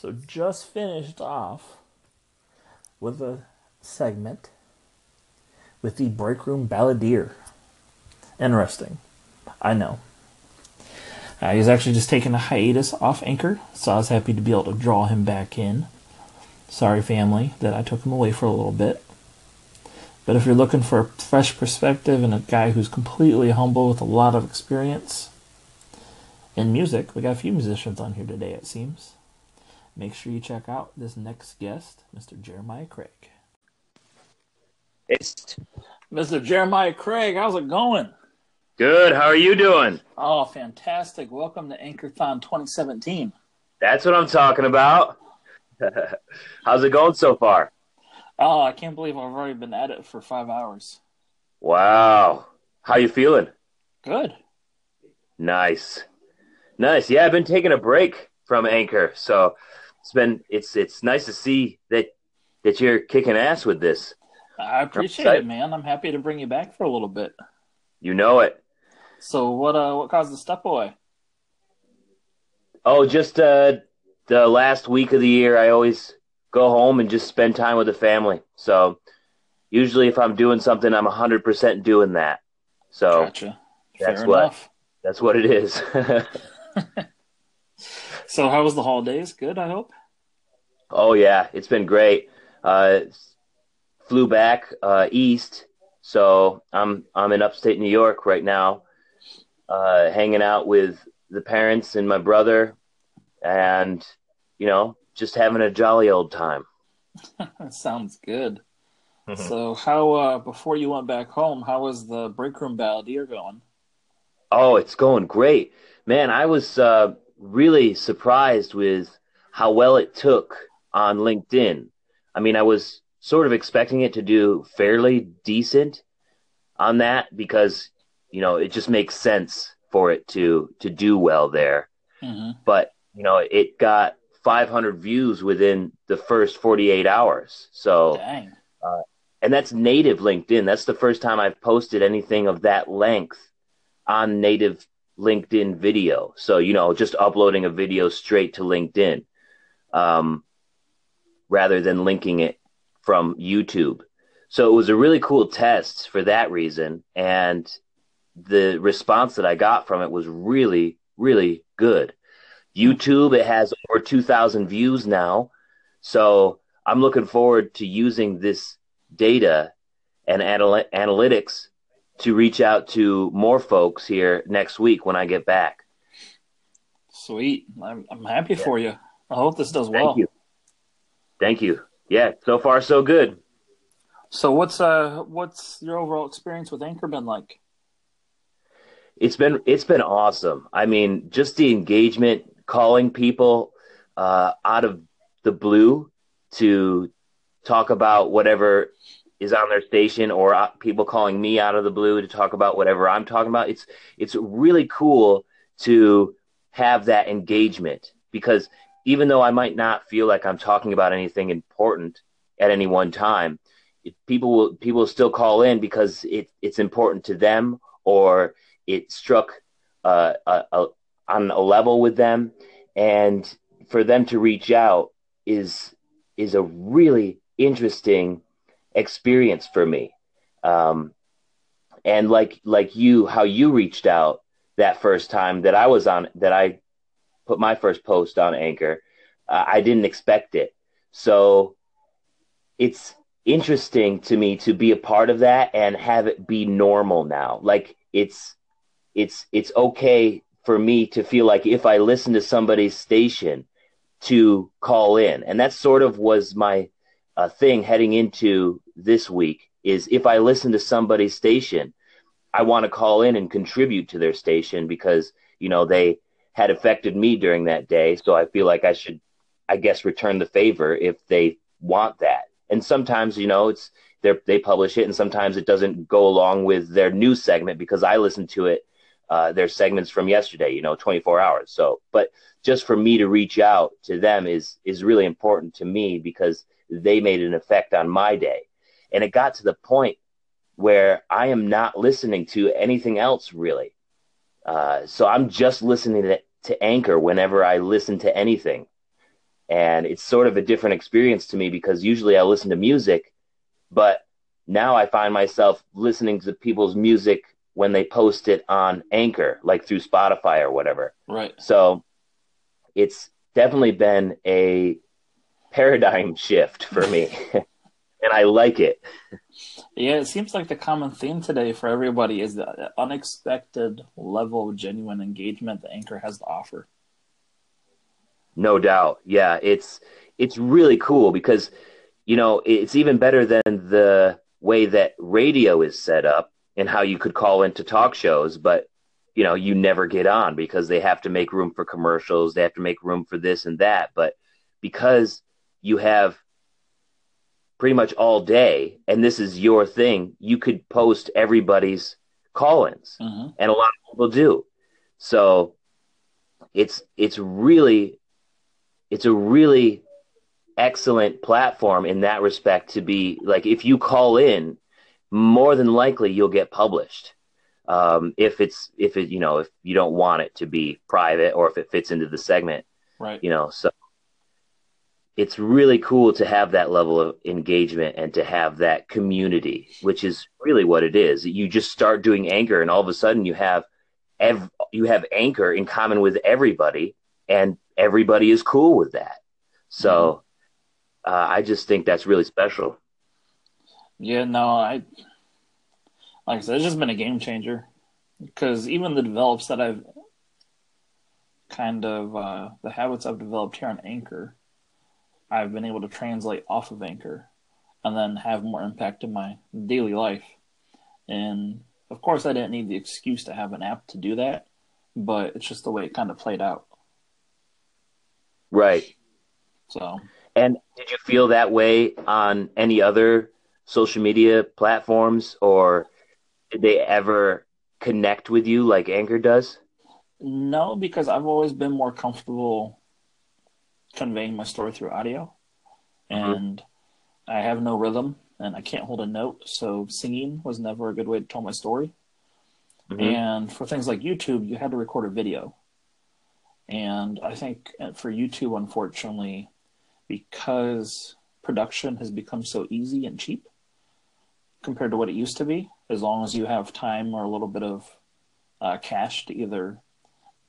So just finished off with a segment with the break room balladeer. Interesting. I know. Uh, he's actually just taking a hiatus off Anchor, so I was happy to be able to draw him back in. Sorry, family, that I took him away for a little bit. But if you're looking for a fresh perspective and a guy who's completely humble with a lot of experience in music, we got a few musicians on here today, it seems. Make sure you check out this next guest, Mr. Jeremiah Craig. It's Mr. Jeremiah Craig, how's it going? good. How are you doing? Oh, fantastic. Welcome to Anchorthon 2017. That's what I'm talking about. How's it going so far? Oh, I can't believe I've already been at it for five hours. Wow. How you feeling? Good. Nice. Nice. Yeah, I've been taking a break from Anchor, so it's been it's it's nice to see that that you're kicking ass with this. I appreciate it, man. I'm happy to bring you back for a little bit. You know it. So what uh what caused the step away? Oh, just uh the last week of the year I always go home and just spend time with the family. So usually if I'm doing something I'm 100% doing that. So Gotcha. that's Fair what- enough. that's what it is. So how was the holidays? Good, I hope. Oh yeah, it's been great. Uh, flew back uh, east, so I'm I'm in upstate New York right now, uh, hanging out with the parents and my brother, and you know just having a jolly old time. Sounds good. So how uh before you went back home, how was the break room balladeer going? Oh, it's going great, man. I was uh, really surprised with how well it took on LinkedIn. I mean, I was sort of expecting it to do fairly decent on that because you know it just makes sense for it to to do well there. hmm But you know, it got 500 views within the first 48 hours. So Dang. and that's native LinkedIn. That's the first time I've posted anything of that length on native LinkedIn video. So, you know, just uploading a video straight to LinkedIn um, rather than linking it from YouTube. So it was a really cool test for that reason. And the response that I got from it was really, really good. YouTube, it has over 2,000 views now. So I'm looking forward to using this data and anal- analytics to reach out to more folks here next week when I get back. Sweet. I'm I'm happy for you. I hope this does well. Thank you. Thank you. Yeah, so far so good. So what's uh what's your overall experience with Anchor been like? It's been it's been awesome. I mean, just the engagement, calling people uh, out of the blue to talk about whatever is on their station, or uh, people calling me out of the blue to talk about whatever I'm talking about. It's it's really cool to have that engagement because even though I might not feel like I'm talking about anything important at any one time, it, people will people will still call in because it, it's important to them or it struck uh, a, a, on a level with them, and for them to reach out is is a really interesting experience for me. Um, and like like you, how you reached out that first time that I was on that I put my first post on Anchor, uh, I didn't expect it. So it's interesting to me to be a part of that and have it be normal now. Like it's it's it's okay for me to feel like if I listen to somebody's station to call in. And that sort of was my uh, thing heading into this week is if I listen to somebody's station, I want to call in and contribute to their station because, you know, they had affected me during that day. So I feel like I should, I guess, return the favor if they want that. And sometimes, you know, it's they they publish it, and sometimes it doesn't go along with their news segment because I listened to it, uh, their segments from yesterday, you know, 24 hours. So, but just for me to reach out to them is is really important to me because they made an effect on my day, and it got to the point where I am not listening to anything else really. Uh, so I'm just listening to, to Anchor whenever I listen to anything. and it's sort of a different experience to me because usually I listen to music, but now I find myself listening to people's music when they post it on Anchor, like through Spotify or whatever. Right. So it's definitely been a paradigm shift for me, and I like it. Yeah, it seems like the common theme today for everybody is the unexpected level of genuine engagement that Anchor has to offer. No doubt. Yeah, it's it's really cool because you know, it's even better than the way that radio is set up and how you could call into talk shows, but you know, you never get on because they have to make room for commercials, they have to make room for this and that, but because you have pretty much all day and this is your thing, you could post everybody's call-ins. Mm-hmm. And a lot of people do. So it's it's really it's a really excellent platform in that respect to be like if you call in more than likely you'll get published um, if it's if it you know if you don't want it to be private or if it fits into the segment Right. you know so it's really cool to have that level of engagement and to have that community which is really what it is. You just start doing anchor and all of a sudden you have ev- you have anchor in common with everybody and everybody is cool with that. So uh, i just think that's really special. Yeah, no, I like I said, it's just been a game changer. Because even the develops that I've kind of uh, the habits I've developed here on Anchor, I've been able to translate off of Anchor and then have more impact in my daily life. And of course, I didn't need the excuse to have an app to do that, but it's just the way it kind of played out. right So and did you feel that way on any other social media platforms or did they ever connect with you like anchor does No, because I've always been more comfortable conveying my story through audio, Mhm. and I have no rhythm, and I can't hold a note, so singing was never a good way to tell my story. Mhm. And for things like YouTube, you had to record a video, and I think for YouTube, unfortunately, because production has become so easy and cheap compared to what it used to be, as long as you have time or a little bit of uh, cash to either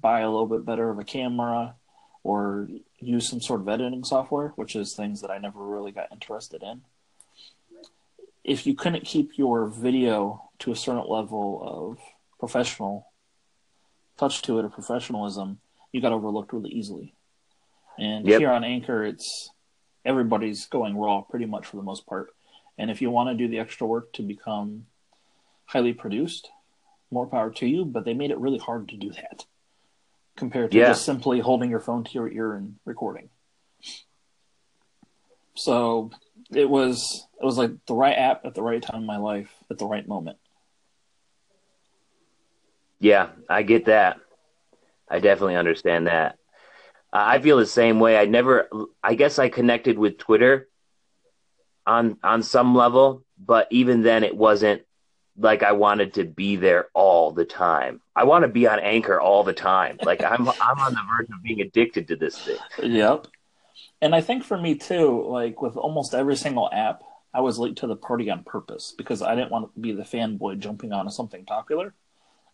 buy a little bit better of a camera or use some sort of editing software, which is things that I never really got interested in. If you couldn't keep your video to a certain level of professional touch to it or professionalism, you got overlooked really easily. And Yep. here on Anchor, it's everybody's going raw pretty much for the most part. And if you want to do the extra work to become highly produced, more power to you. But they made it really hard to do that compared to Yeah. just simply holding your phone to your ear and recording. So it was it was like the right app at the right time in my life at the right moment. Yeah, I get that. I definitely understand that. I feel the same way. I never, I guess I connected with Twitter on on some level, but even then, it wasn't like I wanted to be there all the time. I want to be on Anchor all the time. Like I'm, I'm on the verge of being addicted to this thing. Yep. And I think for me too, like with almost every single app, I was late to the party on purpose because I didn't want to be the fanboy jumping onto something popular.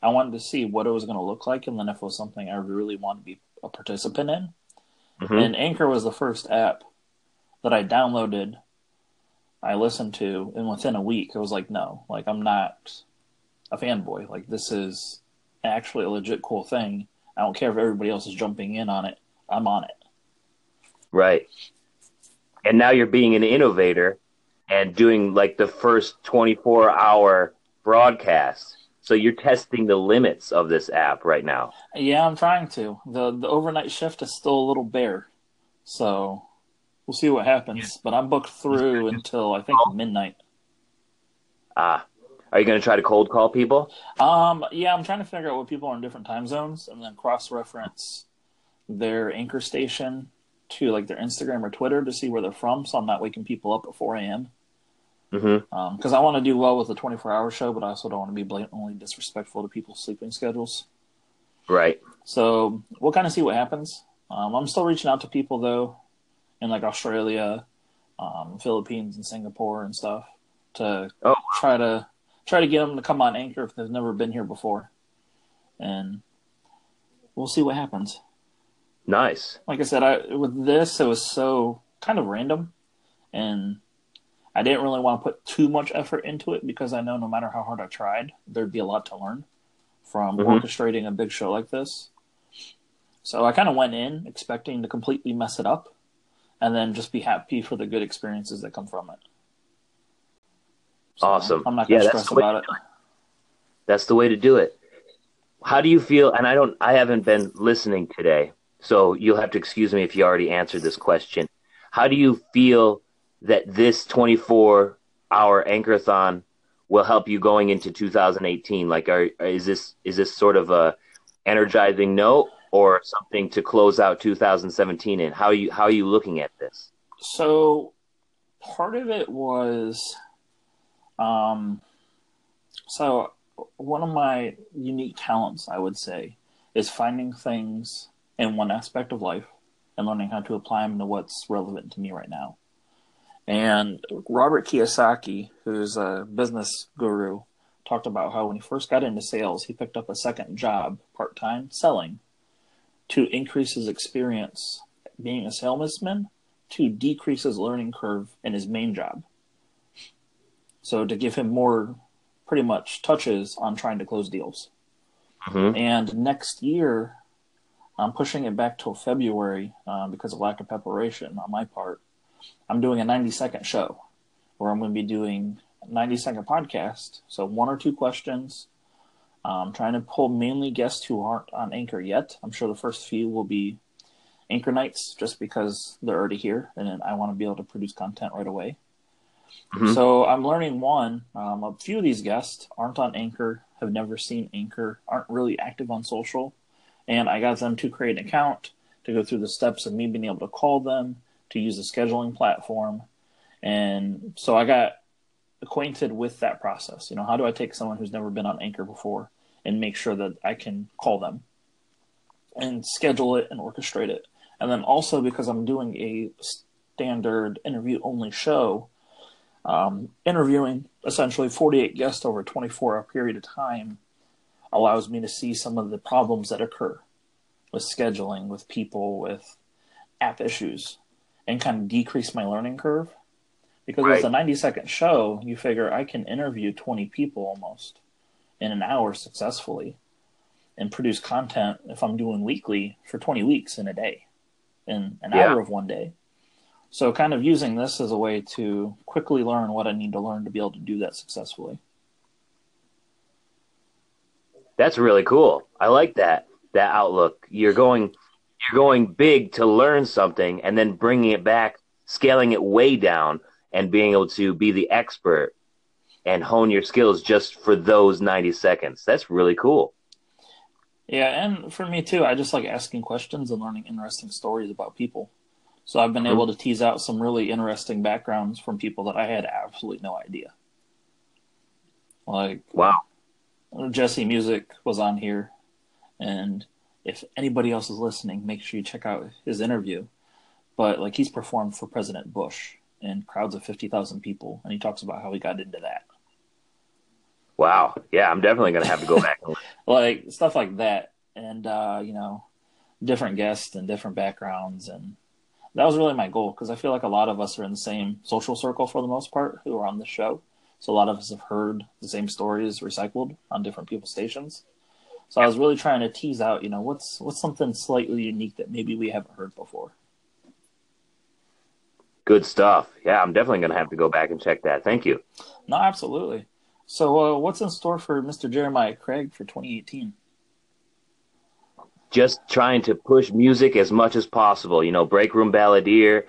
I wanted to see what it was going to look like, and then if it was something I really wanted to be a participant in. Mhm. And Anchor was the first app that I downloaded, I listened to, and within a week, I was like, no, like I'm not a fanboy. Like this is actually a legit cool thing. I don't care if everybody else is jumping in on it. I'm on it. Right. And now you're being an innovator and doing like the first 24 hour broadcast. So you're testing the limits of this app right now. Yeah, I'm trying to. the The overnight shift is still a little bare, so we'll see what happens. But I'm booked through until I think midnight. Ah, are you going to try to cold call people? Um, yeah, I'm trying to figure out what people are in different time zones, and then cross reference their anchor station to like their Instagram or Twitter to see where they're from, so I'm not waking people up at 4 a.m. Mm-hmm. Because I want to do well with the 24 hour show, but I also don't want to be blatantly disrespectful to people's sleeping schedules. Right. So we'll kind of see what happens. Um, I'm still reaching out to people though, in like Australia, um, Philippines, and Singapore and stuff to Oh, try to try to get them to come on Anchor if they've never been here before, and we'll see what happens. nice. Like I said, I with this it was so kind of random, and I didn't really want to put too much effort into it because I know no matter how hard I tried, there'd be a lot to learn from Mhm. orchestrating a big show like this. So I kind of went in expecting to completely mess it up, and then just be happy for the good experiences that come from it. So Awesome. I'm not gonna that's stress about it. That's the way to do it. How do you feel? And I don't, I haven't been listening today, so you'll have to excuse me if you already answered this question. How do you feel that this 24 hour anchorathon will help you going into 2018? Like, are, is this, is this sort of a energizing note or something to close out 2017 in? How are you, how are you looking at this? So part of it was um so one of my unique talents I would say is finding things in one aspect of life and learning how to apply them to what's relevant to me right now. And Robert Kiyosaki, who's a business guru, talked about how when he first got into sales, he picked up a second job part time selling to increase his experience being a salesman to decrease his learning curve in his main job. So to give him more, pretty much touches on trying to close deals. Mhm. And next year, I'm pushing it back till February uh, because of lack of preparation on my part. I'm doing a 90 second show where I'm going to be doing 90 second podcast. So one or two questions. Um, trying to pull mainly guests who aren't on Anchor yet. I'm sure the first few will be Anchor nights just because they're already here and I want to be able to produce content right away. Mhm. So I'm learning one. Um, a few of these guests aren't on Anchor, have never seen Anchor, aren't really active on social, and I got them to create an account to go through the steps of me being able to call them, to use the scheduling platform, and so I got acquainted with that process. You know, how do I take someone who's never been on Anchor before and make sure that I can call them and schedule it and orchestrate it, and then also because I'm doing a standard interview only show um, interviewing essentially 48 guests over a 24 hour period of time allows me to see some of the problems that occur with scheduling, with people, with app issues, and kind of decrease my learning curve. Because Right. with a 90 second show, you figure I can interview 20 people almost in an hour successfully and produce content if I'm doing weekly for 20 weeks in a day, in an Yeah. hour of one day. So, kind of using this as a way to quickly learn what I need to learn to be able to do that successfully. That's really cool. I like that that outlook. You're going you're going big to learn something and then bringing it back, scaling it way down and being able to be the expert and hone your skills just for those 90 seconds. That's really cool. Yeah, and for me too, I just like asking questions and learning interesting stories about people. So, I've been Mhm. able to tease out some really interesting backgrounds from people that I had absolutely no idea. Like, Wow. Jesse Music was on here, and if anybody else is listening, make sure you check out his interview. But like he's performed for President Bush in crowds of fifty thousand people, and he talks about how he got into that, Wow. Yeah, I'm definitely going to have to go back. and like stuff like that, and uh, you know, different guests and different backgrounds, and that was really my goal because I feel like a lot of us are in the same social circle for the most part who are on the show. So a lot of us have heard the same stories recycled on different people's stations. So I was really trying to tease out, you know, what's what's something slightly unique that maybe we haven't heard before. Good stuff. Yeah, I'm definitely going to have to go back and check that. Thank you. No, absolutely. So uh, what's in store for Mr. Jeremiah Craig for 2018? just trying to push music as much as possible. You know, Break Room Balladeer.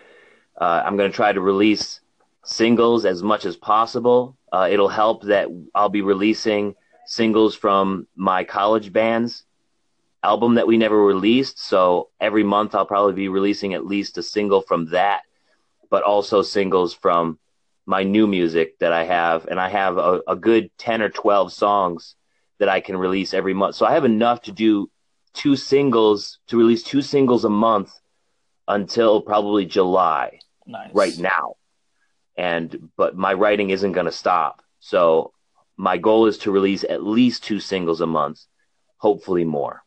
Uh, I'm going to try to release singles as much as possible. Uh, it'll help that I'll be releasing singles from my college band's album that we never released. So every month I'll probably be releasing at least a single from that, but also singles from my new music that I have. And I have a, a good 10 or 12 songs that I can release every month. So I have enough to do two singles to release two singles a month until probably July Nice. right now. And but my writing isn't going to stop. So my goal is to release at least two singles a month, hopefully more.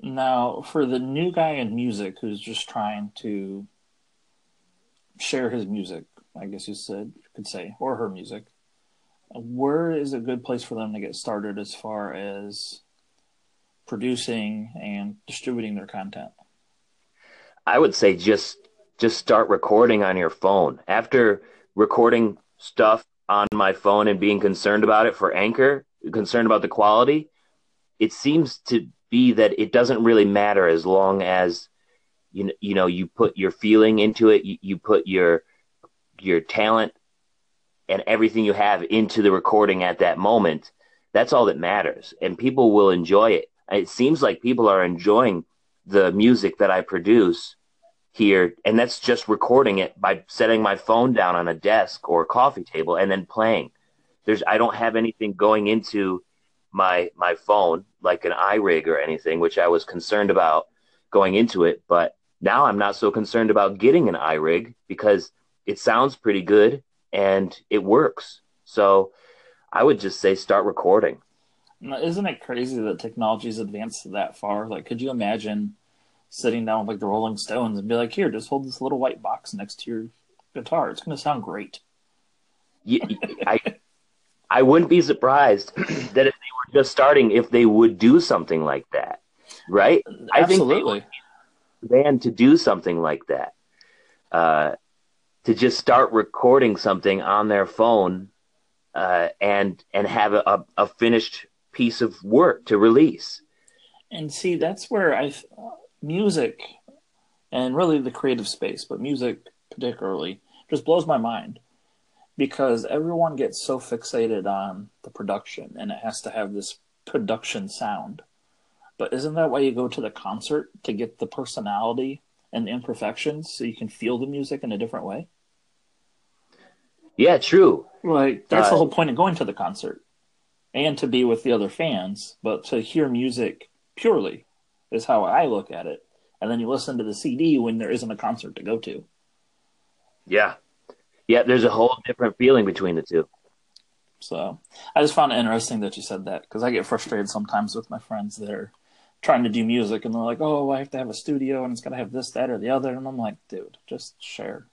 Now, for the new guy in music who's just trying to share his music, I guess you said could say, or her music, where is a good place for them to get started as far as producing and distributing their content? I would say just just start recording on your phone. After recording stuff on my phone and being concerned about it for Anchor, concerned about the quality, it seems to be that it doesn't really matter as long as you know, you know you put your feeling into it, you, you put your your talent and everything you have into the recording at that moment. That's all that matters, and people will enjoy it. It seems like people are enjoying the music that I produce here, and that's just recording it by setting my phone down on a desk or a coffee table and then playing. There's I don't have anything going into my my phone like an iRig or anything, which I was concerned about going into it, but now I'm not so concerned about getting an iRig because it sounds pretty good and it works. So I would just say start recording. Now, Isn't it crazy that technology's advanced that far? Like, could you imagine sitting down with like the Rolling Stones and be like, "Here, just hold this little white box next to your guitar. It's going to sound great." I I wouldn't be surprised that if they were just starting, if they would do something like that, right? I think band to do something like that, uh, to just start recording something on their phone uh, and and have a, a, a finished piece of work to release. And see, that's where I music and really the creative space, but music particularly just blows my mind because everyone gets so fixated on the production and it has to have this production sound. But isn't that why you go to the concert to get the personality and the imperfections so you can feel the music in a different way? Yeah, true. Like that's the Uh, whole point of going to the concert and to be with the other fans, but to hear music purely is how I look at it. And then you listen to the CD when there isn't a concert to go to. Yeah, yeah. There's a whole different feeling between the two. So I just found it interesting that you said that because I get frustrated sometimes with my friends that are trying to do music and they're like, "Oh, I have to have a studio and it's got to have this, that, or the other," and I'm like, "Dude, just share."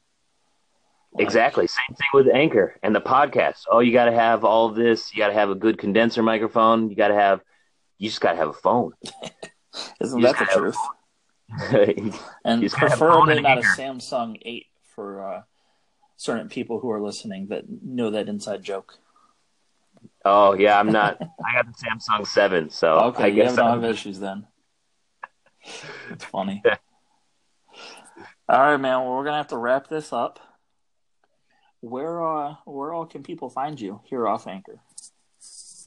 Like, Exactly. Same thing with Anchor and the podcast. Oh, you got to have all this. You got to have a good condenser microphone. You got to have. You just got to have a phone. Isn't you that the truth? And preferably not a. Samsung 8 for uh, certain people who are listening that know that inside joke. Oh yeah, I'm not. I got the Samsung Seven, so Okay, I you guess I'm- have issues then. It's funny. all right, man. Well, we're gonna have to wrap this up. Where uh, where all can people find you here off Anchor?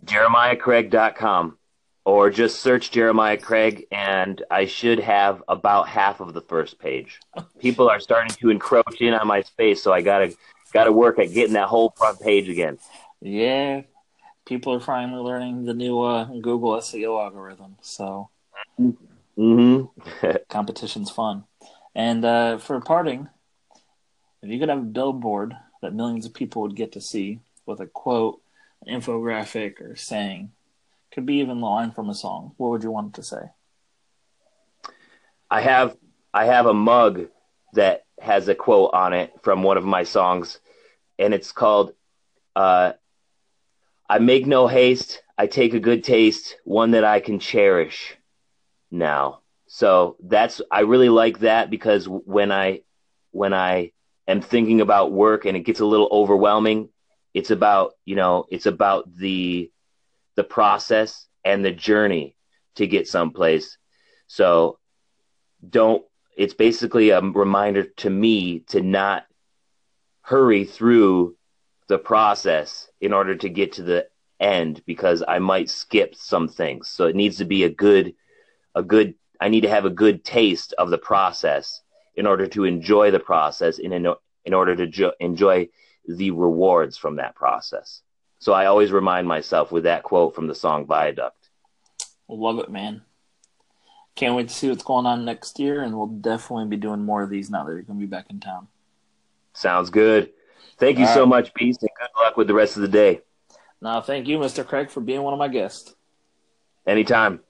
JeremiahCraig.com, or just search Jeremiah Craig, and I should have about half of the first page. People are starting to encroach in on my space, so I gotta gotta work at getting that whole front page again. Yeah, people are finally learning the new uh, Google SEO algorithm, so hmm competition's fun. And uh, for parting, if you could have a billboard that millions of people would get to see with a quote, an infographic, or saying, could be even the line from a song, what would you want it to say? I have I have a mug that has a quote on it from one of my songs, and it's called uh, "I make no haste, I take a good taste, one that I can cherish." Now, so that's I really like that because when I when I am thinking about work and it gets a little overwhelming, it's about you know it's about the the process and the journey to get someplace. So don't it's basically a reminder to me to not hurry through the process in order to get to the end because I might skip some things. So it needs to be a good a good I need to have a good taste of the process in order to enjoy the process in in, in order to jo- enjoy the rewards from that process. So I always remind myself with that quote from the song Viaduct. Love it, man. Can't wait to see what's going on next year, and we'll definitely be doing more of these now that you're going to be back in town. Sounds good. Thank you All so right. much, Beast, and good luck with the rest of the day. Now, thank you, Mr. Craig, for being one of my guests. Anytime.